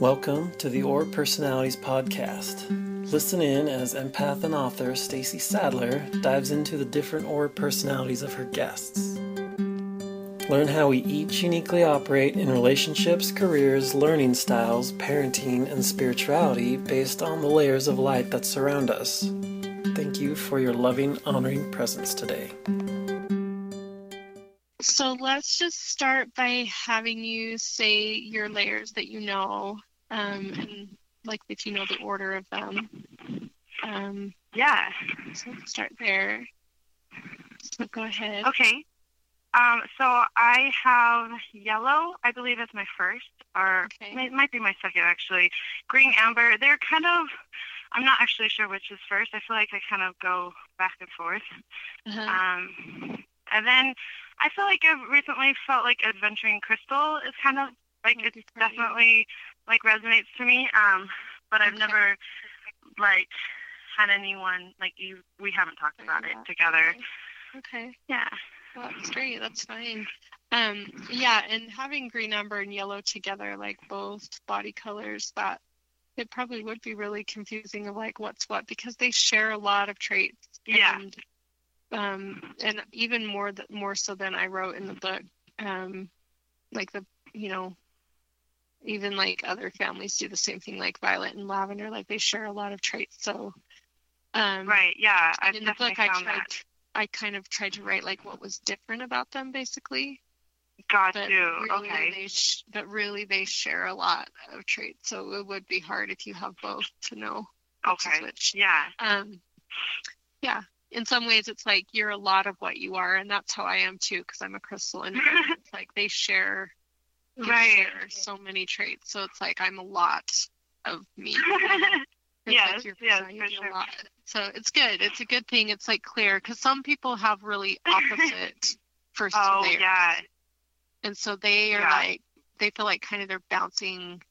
Welcome to the Aura Personalities podcast. Listen in as empath and author Staci Sadler dives into the different Aura personalities of her guests. Learn how we each uniquely operate in relationships, careers, learning styles, parenting, and spirituality based on the layers of light that surround us. Thank you for your loving, honoring presence today. So let's just start by having you say your layers that you know, um, and like if you know the order of them. Um, Yeah. so let's start there. So go ahead. Okay. Um, so I have yellow, I believe is my first, or Okay. it might be my second actually. Green, amber. They're kind of. I'm not actually sure which is first. I feel like I kind of go back and forth. Uh-huh. Um, and then I feel like I've recently felt like adventuring crystal is kind of like it be for you. definitely like resonates to me. Um, but I've Okay. never like had anyone like you. We haven't talked about it together. Okay. Yeah. Well, that's great. That's fine. Um, yeah, and having green, amber, and yellow together, like both body colors, that it probably would be really confusing of like what's what because they share a lot of traits. Yeah. And, um, and even more th- more so than I wrote in the book. Um, like the you know, even like other families do the same thing, like violet and lavender, like they share a lot of traits. So, um, Right. Yeah. I've in the book, I tried. that. I kind of tried to write like what was different about them, basically. Got But you. really, Okay. they sh- but really, they share a lot of traits. So it would be hard if you have both to know Okay. which. Yeah. Um, yeah. In some ways, it's like you're a lot of what you are, and that's how I am too, because I'm a crystal, and it's like they share, they Right. share so many traits. So it's like I'm a lot of me. Yes, like yes, for sure. So it's good. It's a good thing. It's like clear because some people have really opposite first oh layers. yeah. And so they are Yeah. like they feel like kind of they're bouncing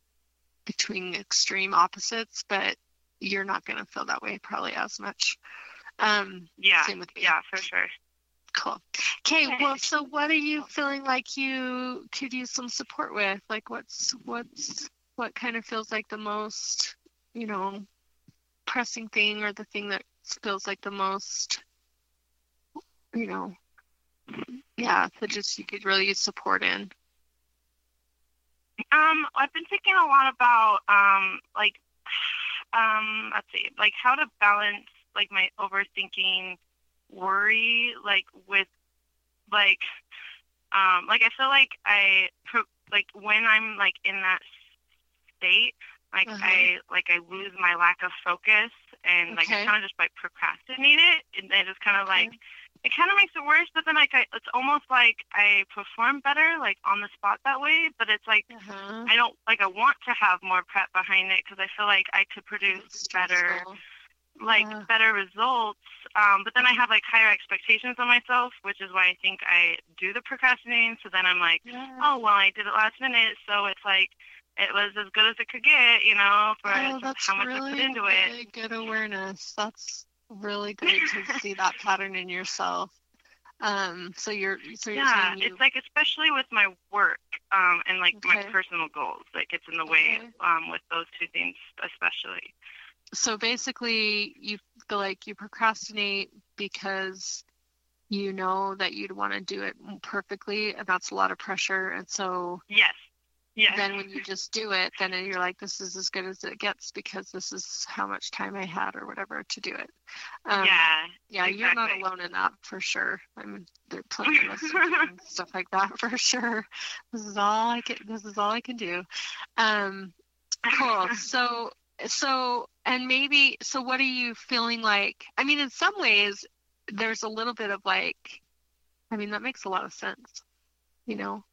between extreme opposites, but you're not gonna feel that way probably as much. Um Yeah. same with me. Yeah. For sure. Cool. Okay, Okay. well so what are you feeling like you could use some support with? Like what's what's what kind of feels like the most, you know, pressing thing or the thing that feels like the most you know yeah, that just you could really use support in. Um, I've been thinking a lot about um, like, um, let's see, like how to balance like my overthinking, worry, like with, like, um, like I feel like I, pro- like when I'm like in that state, like Uh-huh. I, like I lose my lack of focus, and like I Okay. kind of just like procrastinate it, and then it's kind of like. Okay. It kind of makes it worse, but then like I, it's almost like I perform better like on the spot that way. But it's like Uh-huh. I don't like I want to have more prep behind it because I feel like I could produce better. Like Yeah. better results. Um, but then I have like higher expectations on myself, which is why I think I do the procrastinating. So then I'm like, Yeah. oh well, I did it last minute, so it's like it was as good as it could get, you know, for Oh, how much really, I put into it. really good awareness. That's really great to see that pattern in yourself. Um, so you're so you're Yeah, you it's like especially with my work um, and like my personal goals, like it's in the way um, with those two things especially. So basically you feel like you procrastinate because you know that you'd want to do it perfectly and that's a lot of pressure and so Yes. Yes. then when you just do it then you're like this is as good as it gets because this is how much time i had or whatever to do it um, yeah. yeah you're not alone in that for sure i mean there are plenty of us stuff like that for sure this is all i can this is all i can do um cool so so and maybe so what are you feeling like i mean in some ways there's a little bit of like i mean that makes a lot of sense you know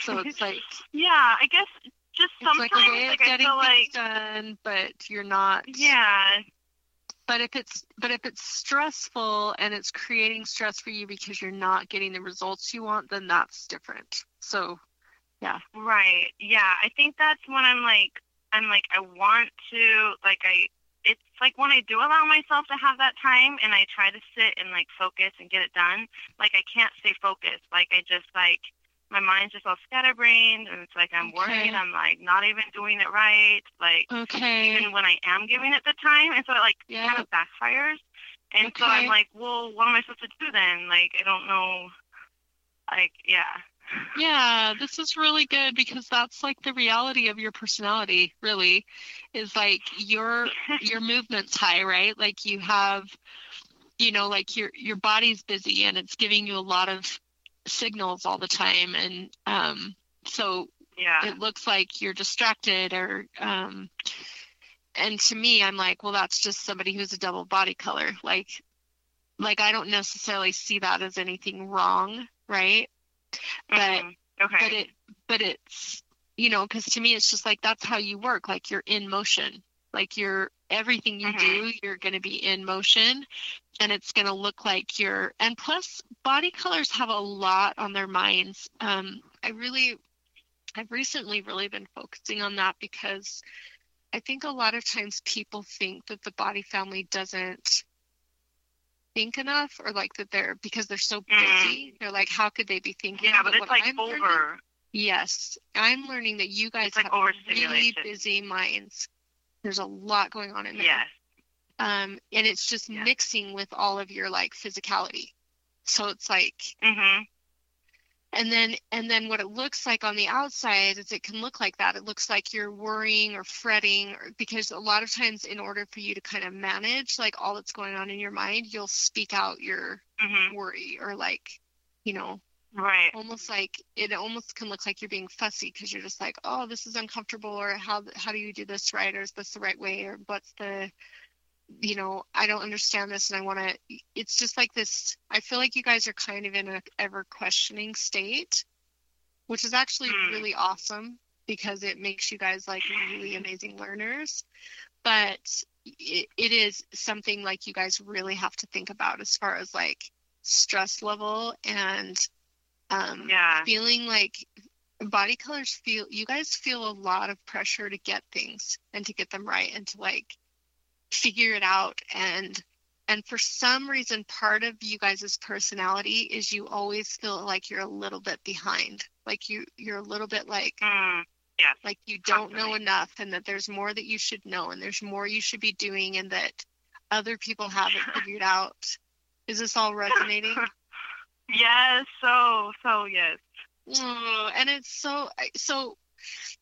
so it's like yeah, I guess just sometimes like a way of like getting like done but you're not yeah, but if it's but if it's stressful and it's creating stress for you because you're not getting the results you want then that's different so yeah. right. Yeah, I think that's when I'm like I'm like I want to like I it's like when I do allow myself to have that time and I try to sit and like focus and get it done, like I can't stay focused. Like I just like my mind's just all scatterbrained and it's like I'm Okay. worried I'm like not even doing it right like Okay. even when I am giving it the time and so it like Yeah. kind of backfires and so I'm like well what am I supposed to do then like I don't know like yeah Yeah, this is really good because that's like the reality of your personality, really, is like your your movement's high, right? Like you have, you know, like your your body's busy and it's giving you a lot of signals all the time, and um, so yeah it looks like you're distracted or um, and to me, I'm like, well, that's just somebody who's a double body color, like, like I don't necessarily see that as anything wrong, right? But Mhm. okay but it but it's you know because to me it's just like that's how you work like you're in motion like you're everything you Mhm. do you're going to be in motion and it's going to look like you're and plus body colors have a lot on their minds um i really i've recently really been focusing on that because i think a lot of times people think that the body family doesn't think enough or like that they're because they're so Mhm. busy they're like how could they be thinking yeah but it's what like I'm learning- over Yes, I'm learning that you guys It's like have really busy minds. There's a lot going on in there. yes Um, and it's just Yeah. mixing with all of your like physicality. So it's like, mhm and then and then what it looks like on the outside is it can look like that. It looks like you're worrying or fretting, or, because a lot of times, in order for you to kind of manage like all that's going on in your mind, you'll speak out your mhm worry or like, you know, right. almost like it almost can look like you're being fussy because you're just like oh this is uncomfortable or how how do you do this right? Or is this the right way? Or what's the you know i don't understand this and i want to it's just like this i feel like you guys are kind of in a ever questioning state which is actually Hmm. really awesome because it makes you guys like really amazing learners but it, it is something like you guys really have to think about as far as like stress level and um, yeah feeling like body colors feel you guys feel a lot of pressure to get things and to get them right and to like figure it out. And and for some reason part of you guys' personality is you always feel like you're a little bit behind like you you're a little bit like mm, yes like you don't know enough and that there's more that you should know and there's more you should be doing and that other people haven't figured out. Is this all resonating? Yes so so yes. Oh, and it's so so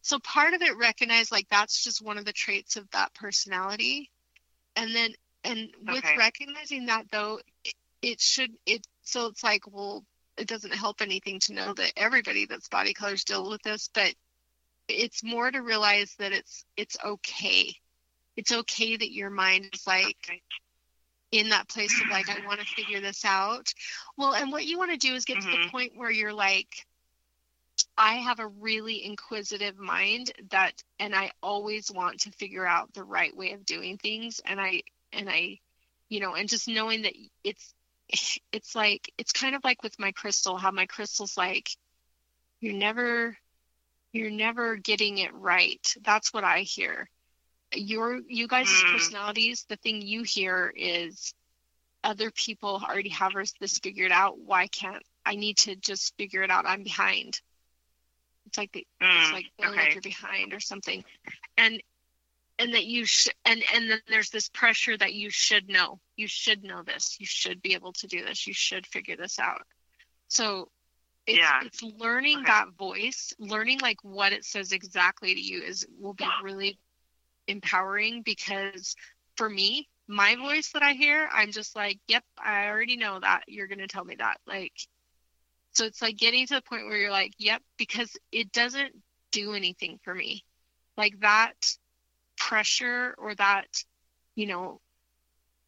so part of it recognize like that's just one of the traits of that personality and then and with Okay. recognizing that though it, it should it so it's like well it doesn't help anything to know that everybody that's body colors deal with this but it's more to realize that it's it's okay it's okay that your mind is like okay. in that place of like I want to figure this out. Well, and what you want to do is get to the Mhm. point where you're like I have a really inquisitive mind that and I always want to figure out the right way of doing things and I and I you know and just knowing that it's it's like it's kind of like with my crystal how my crystal's like you're never you're never getting it right. That's what I hear. Your you guys' Mm. personalities, the thing you hear is other people already have this figured out. Why can't I need to just figure it out? I'm behind. It's like it's Mm, like feeling okay. like you're behind or something, and and that you should and and then there's this pressure that you should know. You should know this. You should be able to do this. You should figure this out. So it's, Yeah. it's learning Okay. that voice, learning like what it says exactly to you is will be really empowering because for me, my voice that I hear, I'm just like, yep, I already know that. You're going to tell me that. Like, so it's like getting to the point where you're like, yep, because it doesn't do anything for me. Like that pressure or that, you know,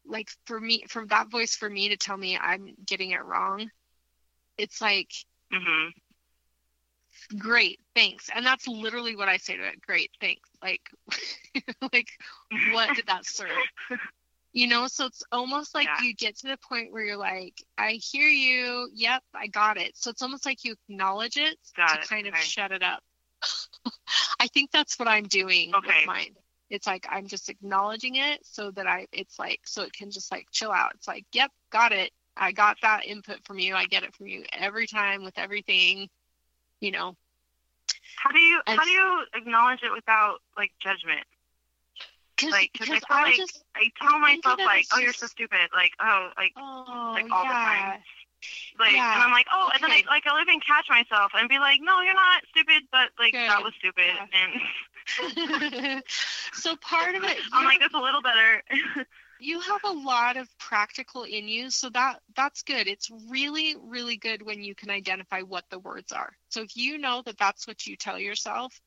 like for me, from that voice for me to tell me I'm getting it wrong, it's like, Mhm. great, thanks. And that's literally what I say to it. Great, thanks. Like, like what did that serve? You know, so it's almost like Yeah. you get to the point where you're like, I hear you. Yep, I got it. So it's almost like you acknowledge it Got to it, kind of okay. shut it up. I think that's what I'm doing Okay. with mine. It's like I'm just acknowledging it so that I it's like so it can just like chill out. It's like, yep, got it. I got that input from you. I get it from you every time with everything. you know. How do you And- how do you acknowledge it without like judgment? Cause, Like, 'cause I feel I like- just, I tell myself like, it's oh, you're so stupid. Like, oh, like, oh, like, all the time. like, Yeah. and I'm like, oh, and then I like I'll even catch myself and be like, no, you're not stupid, but like that was stupid, Yeah. and so part of it, I'm like, that's a little better. you have a lot of practical in you, so that that's good. It's really, really good when you can identify what the words are. So if you know that that's what you tell yourself,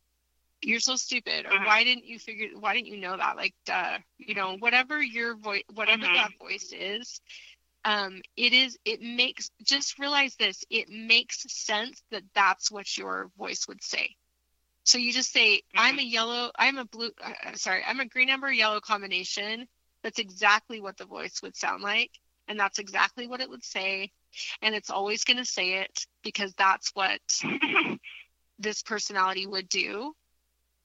you're so stupid, or Mhm. why didn't you figure? Why didn't you know that? Like, duh, you know, whatever your voice, whatever Mhm. that voice is, um, it is. It makes. Just realize this. It makes sense that that's what your voice would say. So you just say, I'm a yellow, I'm a blue, uh, uh, sorry, I'm a green amber yellow combination. That's exactly what the voice would sound like. And that's exactly what it would say. And it's always going to say it because that's what this personality would do.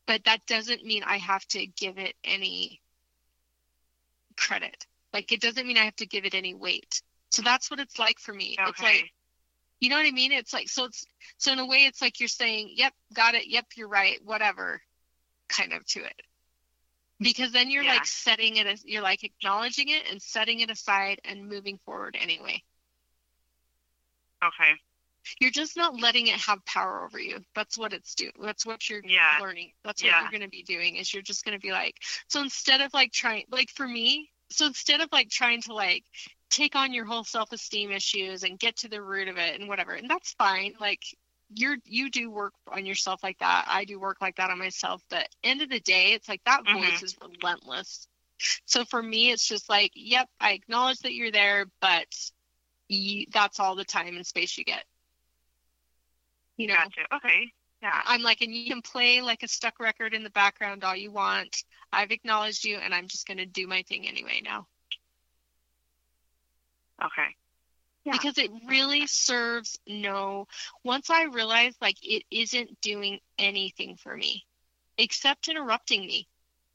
But that doesn't mean I have to give it any credit. Like it doesn't mean I have to give it any weight. So that's what it's like for me. It's like okay. you know what I mean? It's like so it's so in a way it's like you're saying, "Yep, got it. Yep, you're right. Whatever." kind of to it. Because then you're Yeah. like setting it as you're like acknowledging it and setting it aside and moving forward anyway. Okay. You're just not letting it have power over you. That's what it's doing. That's what you're Yeah. learning. That's what Yeah. you're going to be doing is you're just going to be like so instead of like trying like for me, so instead of like trying to like take on your whole self-esteem issues and get to the root of it and whatever. And that's fine. Like you're you do work on yourself like that. I do work like that on myself. But end of the day, it's like that Mhm. voice is relentless. So for me, it's just like, yep, I acknowledge that you're there, but you, that's all the time and space you get. You know, Gotcha. Okay. Yeah. I'm like, and you can play like a stuck record in the background all you want. I've acknowledged you, and I'm just going to do my thing anyway now Okay. Yeah. because it really serves no. Once I realize like it isn't doing anything for me except interrupting me.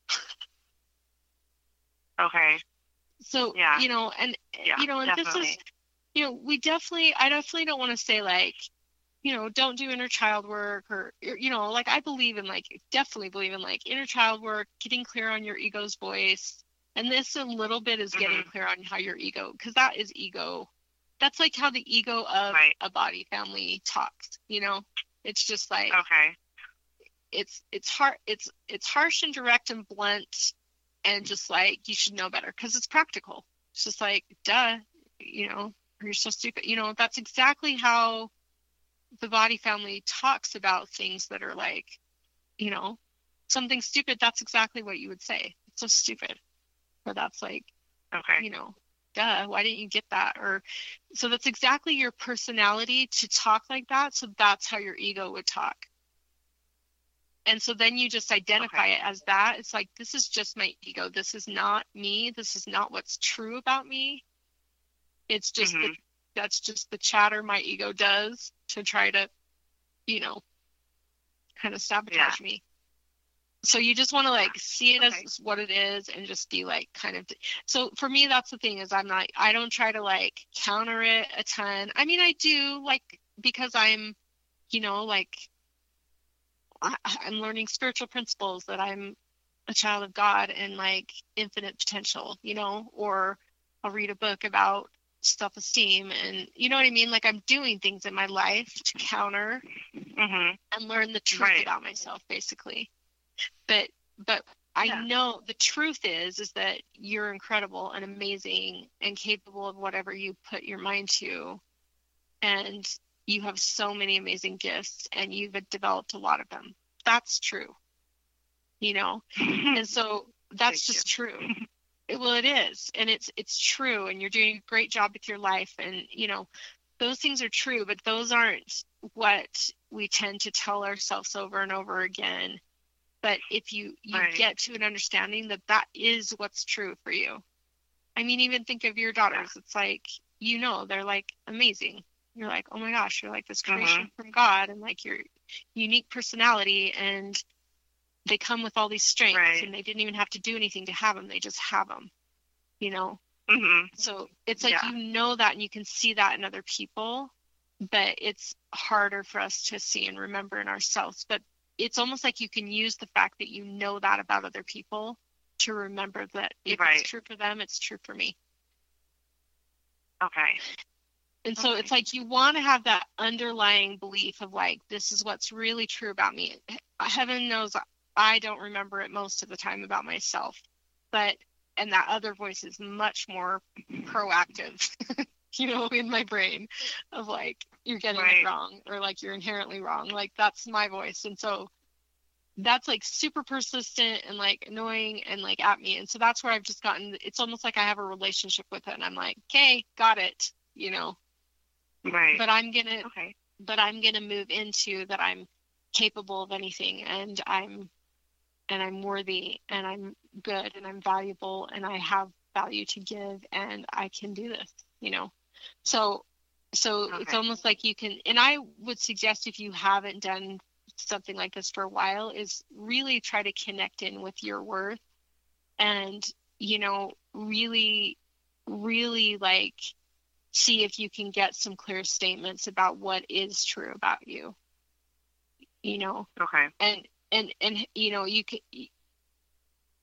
Okay. So Yeah. you know, and Yeah. you know, and this is you know, we definitely, I definitely don't want to say like, you know, don't do inner child work or, you know, like I believe in like, definitely believe in like inner child work, getting clear on your ego's voice. And this a little bit is getting Mhm. clear on how your ego, because that is ego. That's like how the ego of Right. a body family talks, you know? It's just like, Okay. it's, it's hard, it's, it's harsh and direct and blunt and just like, you should know better because it's practical. It's just like, duh, you know, you're so stupid. You know, that's exactly how the body family talks about things that are like, you know, something stupid. That's exactly what you would say. It's so stupid. Or that's like, Okay. you know, duh, why didn't you get that? Or so that's exactly your personality to talk like that. So that's how your ego would talk. And so then you just identify Okay. it as that. It's like, this is just my ego. This is not me. This is not what's true about me. It's just the, Mhm. That's just the chatter my ego does to try to, you know, kind of sabotage me. So you just want to like see it Okay. as what it is and just be like kind of so for me that's the thing is I'm not I don't try to like counter it a ton. I mean I do like because I'm you know like I, I'm learning spiritual principles that I'm a child of God and like infinite potential, you know, or I'll read a book about self-esteem and you know what I mean? Like I'm doing things in my life to counter Mhm. and learn the truth Right. about myself basically. But but i Yeah. know the truth is is that you're incredible and amazing and capable of whatever you put your mind to. And you have so many amazing gifts and you've developed a lot of them. That's true you know? And so that's Thank just true. It- well it is and it's it's true and you're doing a great job with your life and you know those things are true but those aren't what we tend to tell ourselves over and over again but if you you Right. get to an understanding that that is what's true for you i mean even think of your daughters it's like you know they're like amazing you're like oh my gosh you're like this Mm-hmm. creation from god and like your unique personality and they come with all these strengths Right. and they didn't even have to do anything to have them they just have them you know Mhm. so it's like Yeah. you know that and you can see that in other people but it's harder for us to see and remember in ourselves. But it's almost like you can use the fact that you know that about other people to remember that if Right. it's true for them, it's true for me. Okay. And so Okay. it's like you want to have that underlying belief of like, this is what's really true about me. Heaven knows I don't remember it most of the time about myself, but, and that other voice is much more proactive, you know, in my brain of like, you're getting Right. it wrong or like you're inherently wrong. Like that's my voice. And so that's like super persistent and like annoying and like at me. And so that's where I've just gotten, it's almost like I have a relationship with it and I'm like, okay, got it, you know, Right. but I'm gonna okay. but I'm gonna move into that I'm capable of anything and I'm and I'm worthy and I'm good and I'm valuable and I have value to give and I can do this, you know. So so it's almost like you can and I would suggest if you haven't done something like this for a while is really try to connect in with your worth and you know really really like see if you can get some clear statements about what is true about you you know Okay. and and and you know you can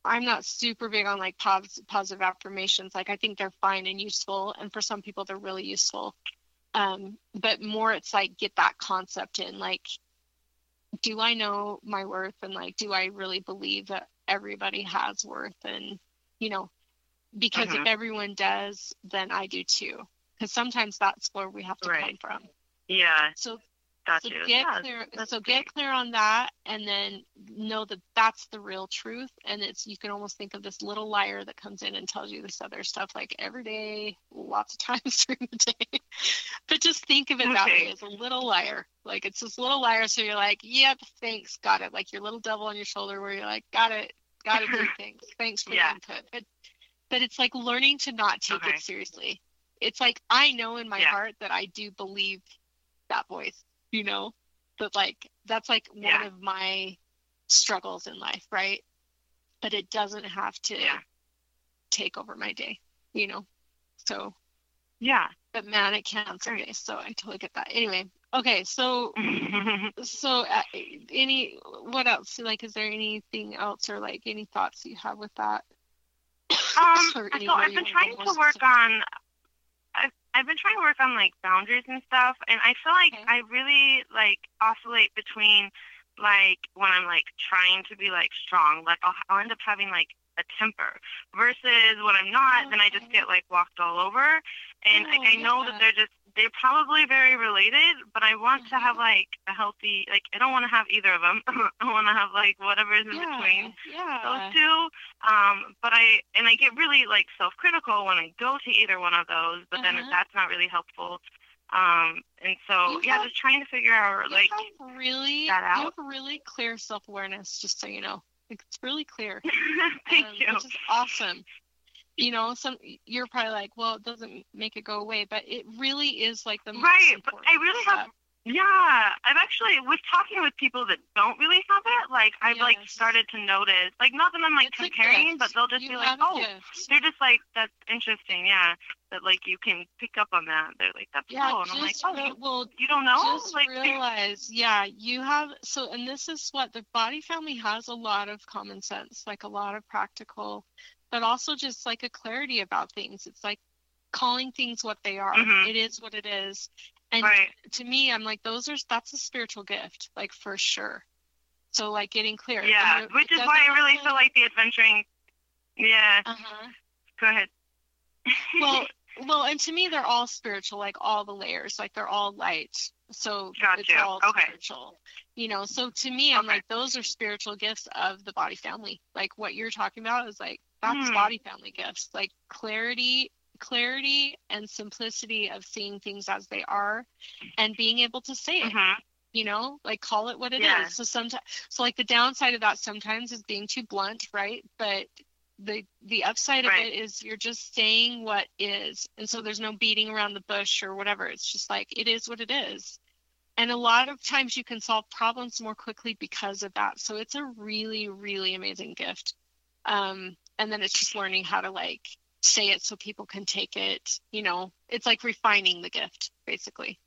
i'm not super big on like pos- positive affirmations. Like i think they're fine and useful and for some people they're really useful. Um but more it's like get that concept in like do i know my worth? And like do i really believe that everybody has worth? And you know because if Mhm. everyone does then i do too. Because sometimes that's where we have to come from. Yeah. so Got so you. get yeah. clear that's so great. get clear on that and then know that that's the real truth and it's you can almost think of this little liar that comes in and tells you this other stuff like every day lots of times during the day but just think of it that way as a little liar like it's this little liar so you're like yep thanks got it like your little devil on your shoulder where you're like got it got it thanks thanks for Yeah. the input but but it's like learning to not take Okay. it seriously it's like i know in my Yeah. heart that i do believe that voice you know but like that's like one Yeah. of my struggles in life right but it doesn't have to Yeah. take over my day you know so Yeah. but man it can some Great. so i totally get that anyway okay so so uh, any what else like is there anything else or like any thoughts you have with that Um, so I've been trying to work on. I've been trying to work on like boundaries and stuff, and I feel like Okay. I really like oscillate between like when I'm like trying to be like strong, like I'll, I'll end up having like a temper, versus when I'm not, then I just get like walked all over, and Oh, like I know yeah. that they're just they're probably very related, but I want to have Mhm. like a healthy like I don't want to have either of them. I want to have like whatever is in yeah between yeah those two. Um, but I and I get really like self-critical when I go to either one of those, but then Uh-huh. that's not really helpful. Um, and so You yeah, have- just trying to figure out you like really that you out. have really clear self-awareness just so you know like, it's really clear thank um, you. which is awesome you know some you're probably like well it doesn't make it go away but it really is like the most Right, but I really have yeah, I've actually with talking with people that don't really have it, like I've like started to notice like not that I'm like It's comparing, but they'll just You be like, Oh, gift. they're just like that's interesting, yeah. That like you can pick up on that. They're like, That's yeah cool and I'm like, Oh re- well you don't know? just like realize yeah you have so and this is what the body family has a lot of common sense like a lot of practical but also just like a clarity about things it's like calling things what they are Mhm. it is what it is and Right. to me i'm like those are that's a spiritual gift like for sure so like getting clear Yeah, it- which it is why I really feel like the adventuring. Yeah, uh-huh go ahead. well well and to me they're all spiritual like all the layers like they're all light so Got it's all Okay. spiritual you know so to me i'm Okay. like those are spiritual gifts of the body family like what you're talking about is like that's Hmm. body family gifts like clarity clarity and simplicity of seeing things as they are and being able to say it hmm you know like call it what it is. Yeah. so sometimes so like the downside of that sometimes is being too blunt right but the the upside Right. of it is you're just saying what is and so there's no beating around the bush or whatever it's just like it is what it is and a lot of times you can solve problems more quickly because of that so it's a really really amazing gift um and then it's just learning how to like say it so people can take it you know it's like refining the gift basically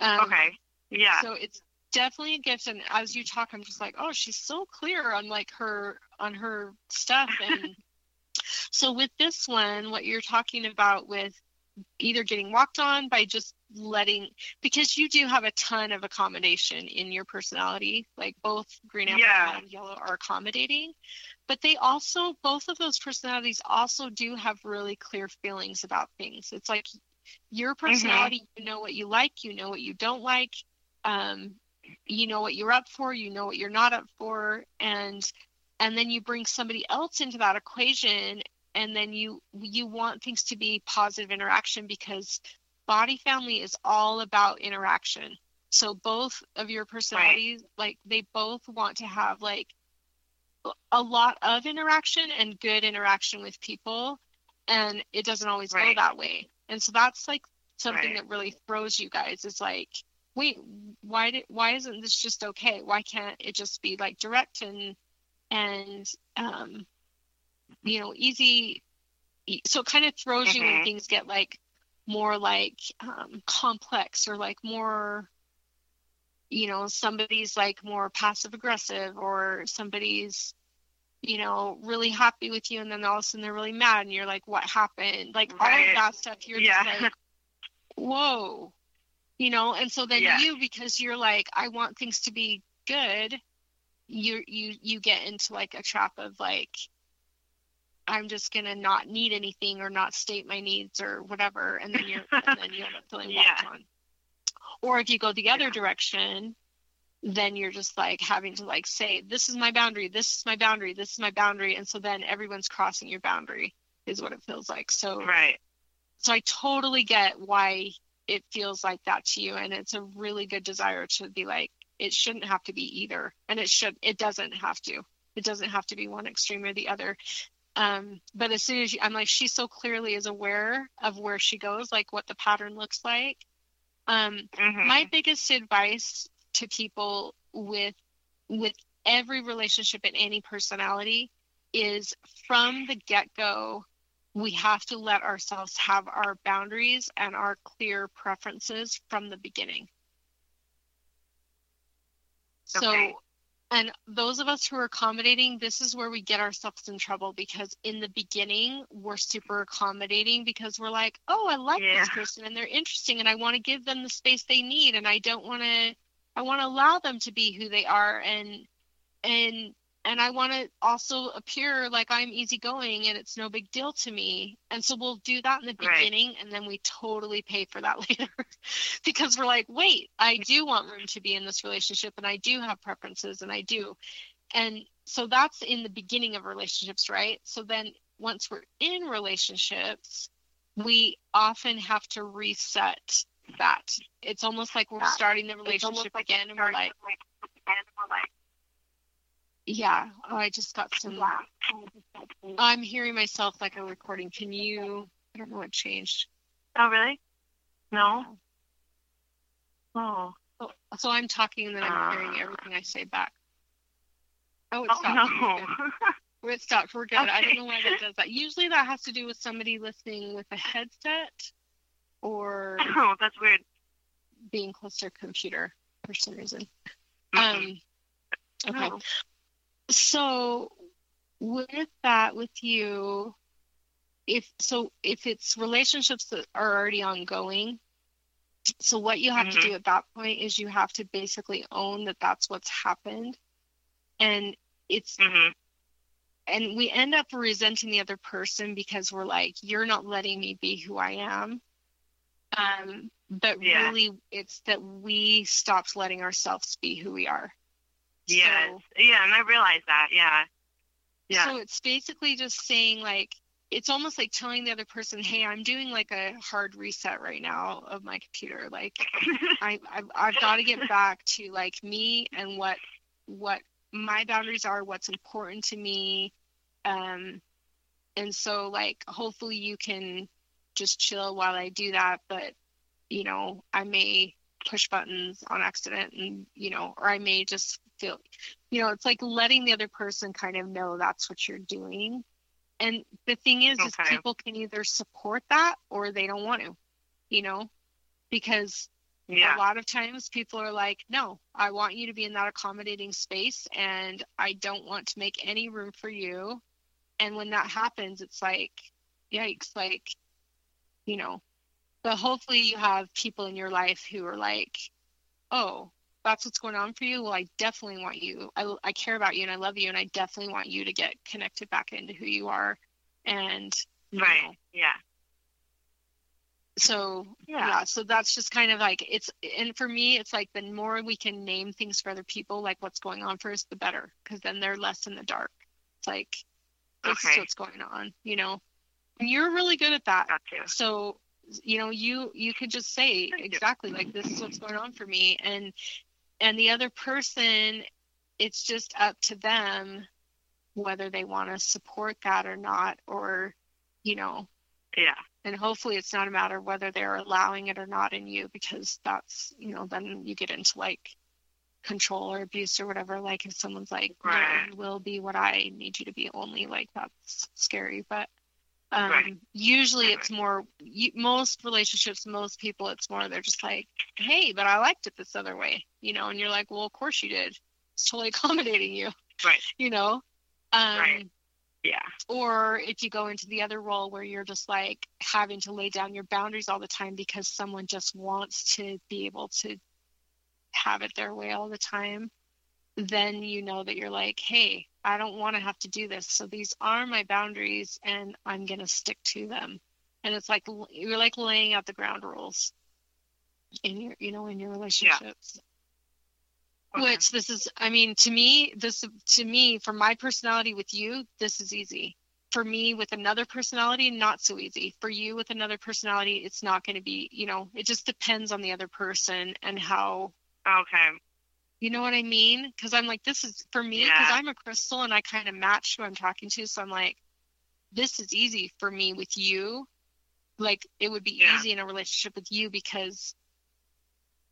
Um, okay. Yeah. So it's definitely a gift, and as you talk, I'm just like, oh, she's so clear on like her on her stuff, and so with this one, what you're talking about with either getting walked on by just letting because you do have a ton of accommodation in your personality like both green amber Yeah. and yellow are accommodating but they also both of those personalities also do have really clear feelings about things. It's like your personality you know what you like you know what you don't like um, you know what you're up for you know what you're not up for and and then you bring somebody else into that equation and then you you want things to be positive interaction because body family is all about interaction. So both of your personalities like they both want to have like a lot of interaction and good interaction with people and it doesn't always Right. go that way and so that's like something Right. that really throws you guys it's like wait why did why isn't this just okay why can't it just be like direct and and um you know easy so it kind of throws you when Mhm. things get like more like um, complex or like more you know somebody's like more passive aggressive or somebody's you know really happy with you and then all of a sudden they're really mad and you're like what happened like all of that stuff you're Yeah. just like whoa you know and so then Yeah. you because you're like i want things to be good you you you get into like a trap of like i'm just gonna not need anything or not state my needs or whatever and then you're and then you end up feeling walked on or if you go the other direction then you're just like having to like say this is my boundary this is my boundary this is my boundary and so then everyone's crossing your boundary is what it feels like so right. so I totally get why it feels like that to you, and it's a really good desire to be like it shouldn't have to be either, and it should it doesn't have to. It doesn't have to be one extreme or the other. Um, but as soon as you, I'm like, she so clearly is aware of where she goes, like what the pattern looks like. Um, Mhm. my biggest advice to people with with every relationship and any personality is from the get-go we have to let ourselves have our boundaries and our clear preferences from the beginning so Okay. And those of us who are accommodating this is where we get ourselves in trouble because in the beginning we're super accommodating because we're like oh i like Yeah. this person and they're interesting and i want to give them the space they need and i don't want to i want to allow them to be who they are and and and i want to also appear like i'm easygoing and it's no big deal to me. And so we'll do that in the Right. beginning and then we totally pay for that later because we're like wait i do want room to be in this relationship and i do have preferences and i do. And so that's in the beginning of relationships right? So then once we're in relationships we often have to reset that. It's almost like we're starting the relationship again and we're like and we're like, yeah oh i just got some i'm hearing myself like a recording can you i don't know what changed Oh, really? No. Oh. so, so i'm talking and then i'm hearing Ah. everything i say back oh it Oh stopped no. We're it stopped we're good i don't know why that does that usually that has to do with somebody listening with a headset or oh, that's weird. being close to a computer for some reason Mhm. um okay Oh. So with that with you if so if it's relationships that are already ongoing so what you have Mhm. to do at that point is you have to basically own that that's what's happened and it's Mhm. and we end up resenting the other person because we're like you're not letting me be who i am um but Yeah. really it's that we stopped letting ourselves be who we are Yes. So- yeah, and I realized that. Yeah. Yeah. So it's basically just saying like it's almost like telling the other person, "Hey, I'm doing like a hard reset right now of my computer. Like I I've, I've got to get back to like me and what what my boundaries are, what's important to me. Um and so like hopefully you can just chill while I do that, but you know, I may push buttons on accident and you know, or I may just feel you know, it's like letting the other person kind of know that's what you're doing. And the thing is, is people can either support that or they don't want to, you know, because yeah. a lot of times people are like, no, I want you to be in that accommodating space and I don't want to make any room for you. And when that happens, it's like, yikes, like, you know, but hopefully you have people in your life who are like, oh, that's what's going on for you. Well, I definitely want you. I, I care about you and I love you and I definitely want you to get connected back into who you are. And, right. Know, yeah so yeah. yeah. so that's just kind of like it's and for me it's like the more we can name things for other people like what's going on for us, the better because then they're less in the dark it's like this okay. is what's going on you know and you're really good at that so you know you you could just say exactly like this is what's going on for me and and the other person it's just up to them whether they want to support that or not or you know. Yeah. And hopefully it's not a matter of whether they're allowing it or not in you because that's you know then you get into like control or abuse or whatever. Like if someone's like right. no, will be what i need you to be only like that's scary. But um, right. usually it's more most relationships most people it's more they're just like hey but i liked it this other way you know and you're like well of course you did. It's totally accommodating you right. you know? Um, right yeah. Or if you go into the other role where you're just like having to lay down your boundaries all the time because someone just wants to be able to have it their way all the time, then you know that you're like, hey, I don't want to have to do this. So these are my boundaries and I'm going to stick to them. And it's like you're like laying out the ground rules in your, you know, in your relationships. Yeah. Okay. Which this is, I mean, to me, this to me, for my personality with you, this is easy. For me, with another personality, not so easy. For you, with another personality, it's not going to be. You know, it just depends on the other person and how. Okay. You know what I mean? Because I'm like, this is for me because yeah. I'm a crystal and I kind of match who I'm talking to. So I'm like, this is easy for me with you. Like it would be yeah. easy in a relationship with you because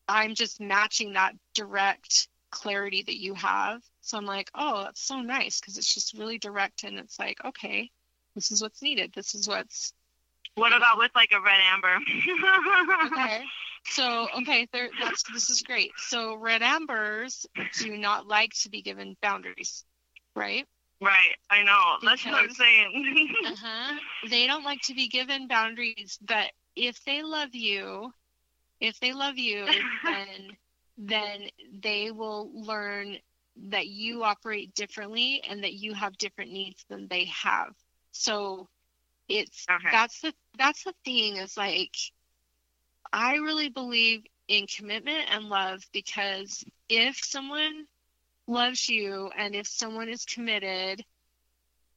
I'm just matching that direct clarity that you have. So I'm like, oh, that's so nice because it's just really direct and it's like, okay, this is what's needed. This is what's. What about with like a red amber? okay. So okay, this is great. So red ambers do not like to be given boundaries, right? Right, I know. Because, that's what I'm saying. uh-huh. They don't like to be given boundaries, but if they love you, if they love you, then then they will learn that you operate differently and that you have different needs than they have. So it's okay. that's the that's the thing is like I really believe in commitment and love because if someone loves you and if someone is committed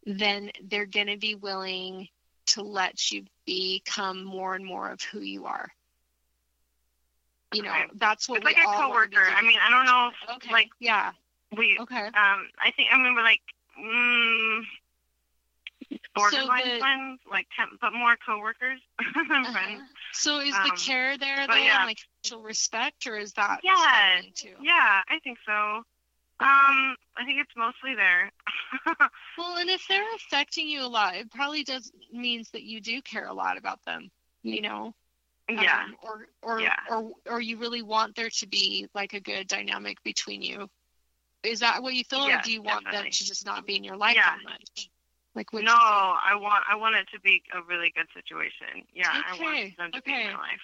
then they're going to be willing to let you become more and more of who you are. You know okay. that's what it's like a coworker. i mean i don't know okay. like yeah. we okay. um i think i mean we're like mm, borderline so the, friends like temp, but more coworkers than uh-huh. friends so is um, the care there though yeah. like mutual respect or is that yeah yeah i think so um, I think it's mostly there. well, and if they're affecting you a lot, it probably does means that you do care a lot about them. You know yeah um, or or, yeah. or or you really want there to be like a good dynamic between you is that what you feel yeah, or do you want definitely. them to just not be in your life yeah. that much like no i want i want it to be a really good situation yeah okay. i want them to okay. be in my life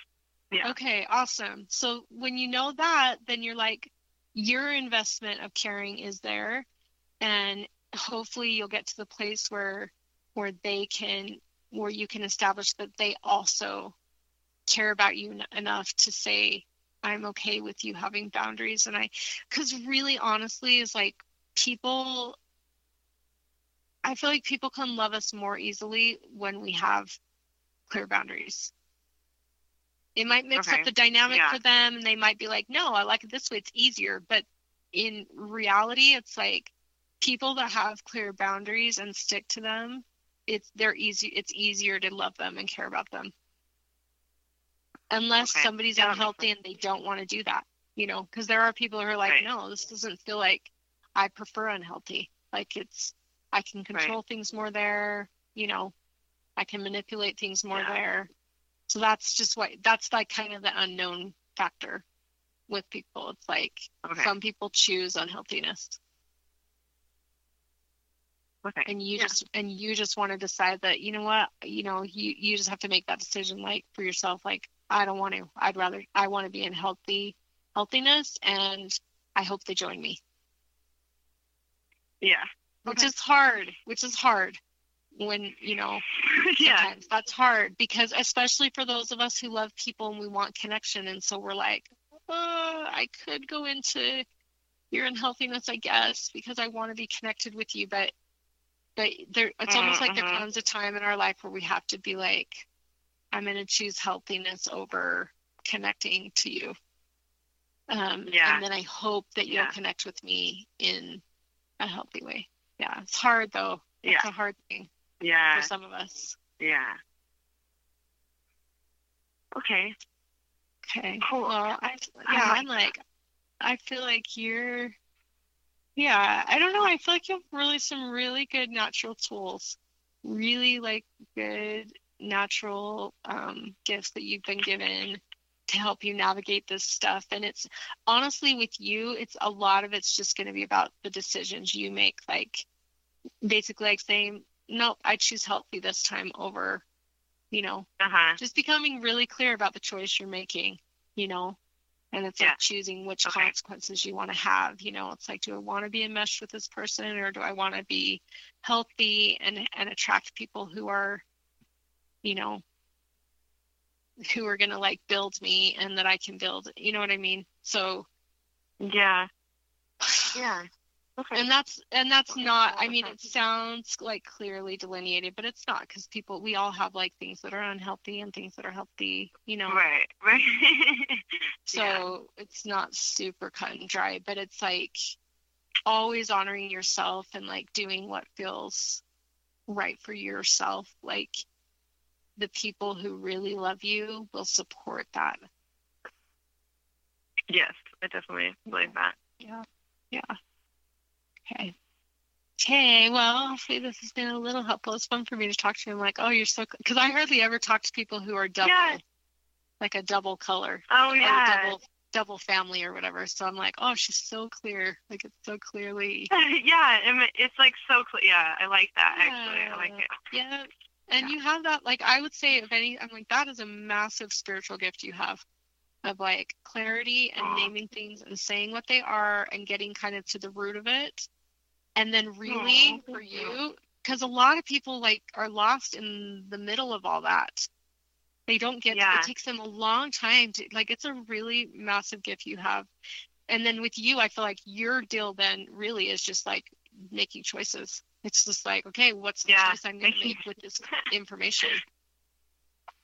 yeah okay awesome so when you know that then you're like your investment of caring is there and hopefully you'll get to the place where where they can where you can establish that they also care about you n- enough to say i'm okay with you having boundaries and i because really honestly is like people i feel like people can love us more easily when we have clear boundaries it might mix okay. up the dynamic yeah. for them and they might be like no i like it this way it's easier but in reality it's like people that have clear boundaries and stick to them it's they're easy it's easier to love them and care about them unless okay. somebody's yeah, unhealthy and they don't want to do that you know because there are people who are like right. no this doesn't feel like i prefer unhealthy like it's i can control right. things more there you know i can manipulate things more yeah. there so that's just what that's like kind of the unknown factor with people. It's like Okay. some people choose unhealthiness. okay. and you Yeah. just and you just want to decide that you know what you know you you just have to make that decision like for yourself like i don't want to i'd rather i want to be in healthy healthiness and i hope they join me Yeah. Which Okay. is hard which is hard when you know yeah. that's hard because especially for those of us who love people and we want connection and so we're like uh, i could go into your unhealthiness i guess because i want to be connected with you but but there it's almost like there Mhm. comes a time in our life where we have to be like i'm going to choose healthiness over connecting to you um, Yeah. and then i hope that you'll Yeah. connect with me in a healthy way yeah it's hard though it's Yeah. a hard thing Yeah. for some of us Yeah. Okay. Okay. Cool. Well, I yeah, I'm like, I feel like you're, yeah, I don't know. I feel like you have really some really good natural tools, really like good natural um, gifts that you've been given to help you navigate this stuff. And it's honestly with you, it's a lot of it's just going to be about the decisions you make. Like basically, like saying, nope, I choose healthy this time over, you know, Uh huh. just becoming really clear about the choice you're making, you know, and it's Yeah. like choosing which Okay. consequences you want to have. You know, it's like, do I want to be enmeshed with this person or do I want to be healthy and and attract people who are, you know, who are gonna like build me and that I can build. You know what I mean? So Yeah. Yeah. Okay. and that's and that's Okay. not i mean it sounds like clearly delineated but it's not because people we all have like things that are unhealthy and things that are healthy you know Right. Right. so Yeah. it's not super cut and dry but it's like always honoring yourself and like doing what feels right for yourself like the people who really love you will support that yes, I definitely believe that. Yeah. Yeah. Okay. Okay. Well, hopefully this has been a little helpful. It's fun for me to talk to you. I'm like, oh, you're so, because I hardly ever talk to people who are double, Yeah. like a double color Oh yeah. double, double family or whatever. So I'm like, oh, she's so clear. Like it's so clearly. yeah. It's like so clear. Yeah, I like that. Actually, I like it. Yeah. And Yeah. you have that, like, I would say, if any, I'm like, that is a massive spiritual gift you have of like clarity and naming things and saying what they are and getting kind of to the root of it. And then, really, for you. because a lot of people like are lost in the middle of all that. They don't get, Yeah. it takes them a long time to, like, it's a really massive gift you have. And then with you, I feel like your deal then really is just like making choices. It's just like, okay, what's the Yeah, choice I'm going to make with this information?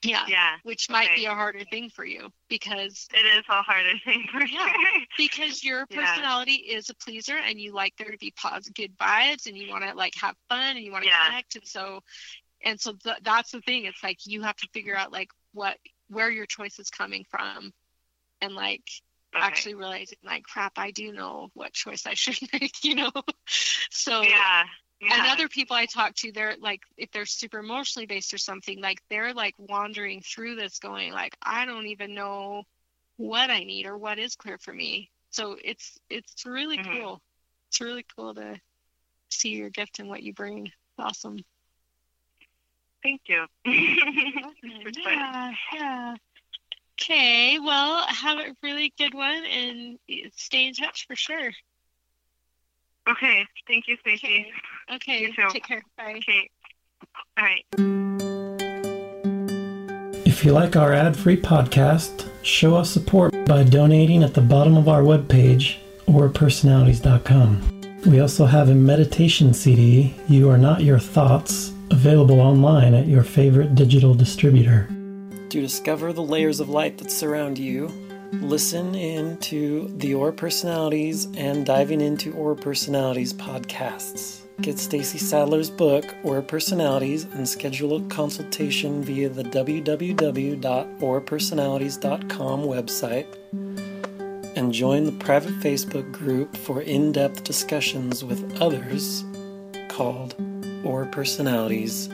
Yeah, Yeah. which might okay. be a harder thing for you because It is a harder thing for Yeah. sure. because your Yeah. personality is a pleaser and you like there to be positive good vibes and you want to like have fun and you want to Yeah. connect and so and so th- that's the thing it's like you have to figure out like what where your choice is coming from and like Okay. actually realizing like crap i do know what choice i should make you know so Yeah. Yeah. and other people I talk to, they're like, if they're super emotionally based or something, like they're like wandering through this, going like, I don't even know what I need or what is clear for me. So it's it's really Mhm. cool. It's really cool to see your gift and what you bring. It's awesome. Thank you. Yeah, yeah. Okay, well, have a really good one and stay in touch for sure. Okay. Thank you, Staci. Okay, You too. take care. Bye. Okay. All right. If you like our ad free podcast, show us support by donating at the bottom of our webpage aurapersonalities.com. We also have a meditation CD, You Are Not Your Thoughts, available online at your favorite digital distributor. To discover the layers of light that surround you, listen in to the Aura Personalities and Diving into Aura Personalities podcasts. Get Staci Sadler's book, Aura Personalities, and schedule a consultation via the www.aurapersonalities.com website. And join the private Facebook group for in depth discussions with others called Aura Personalities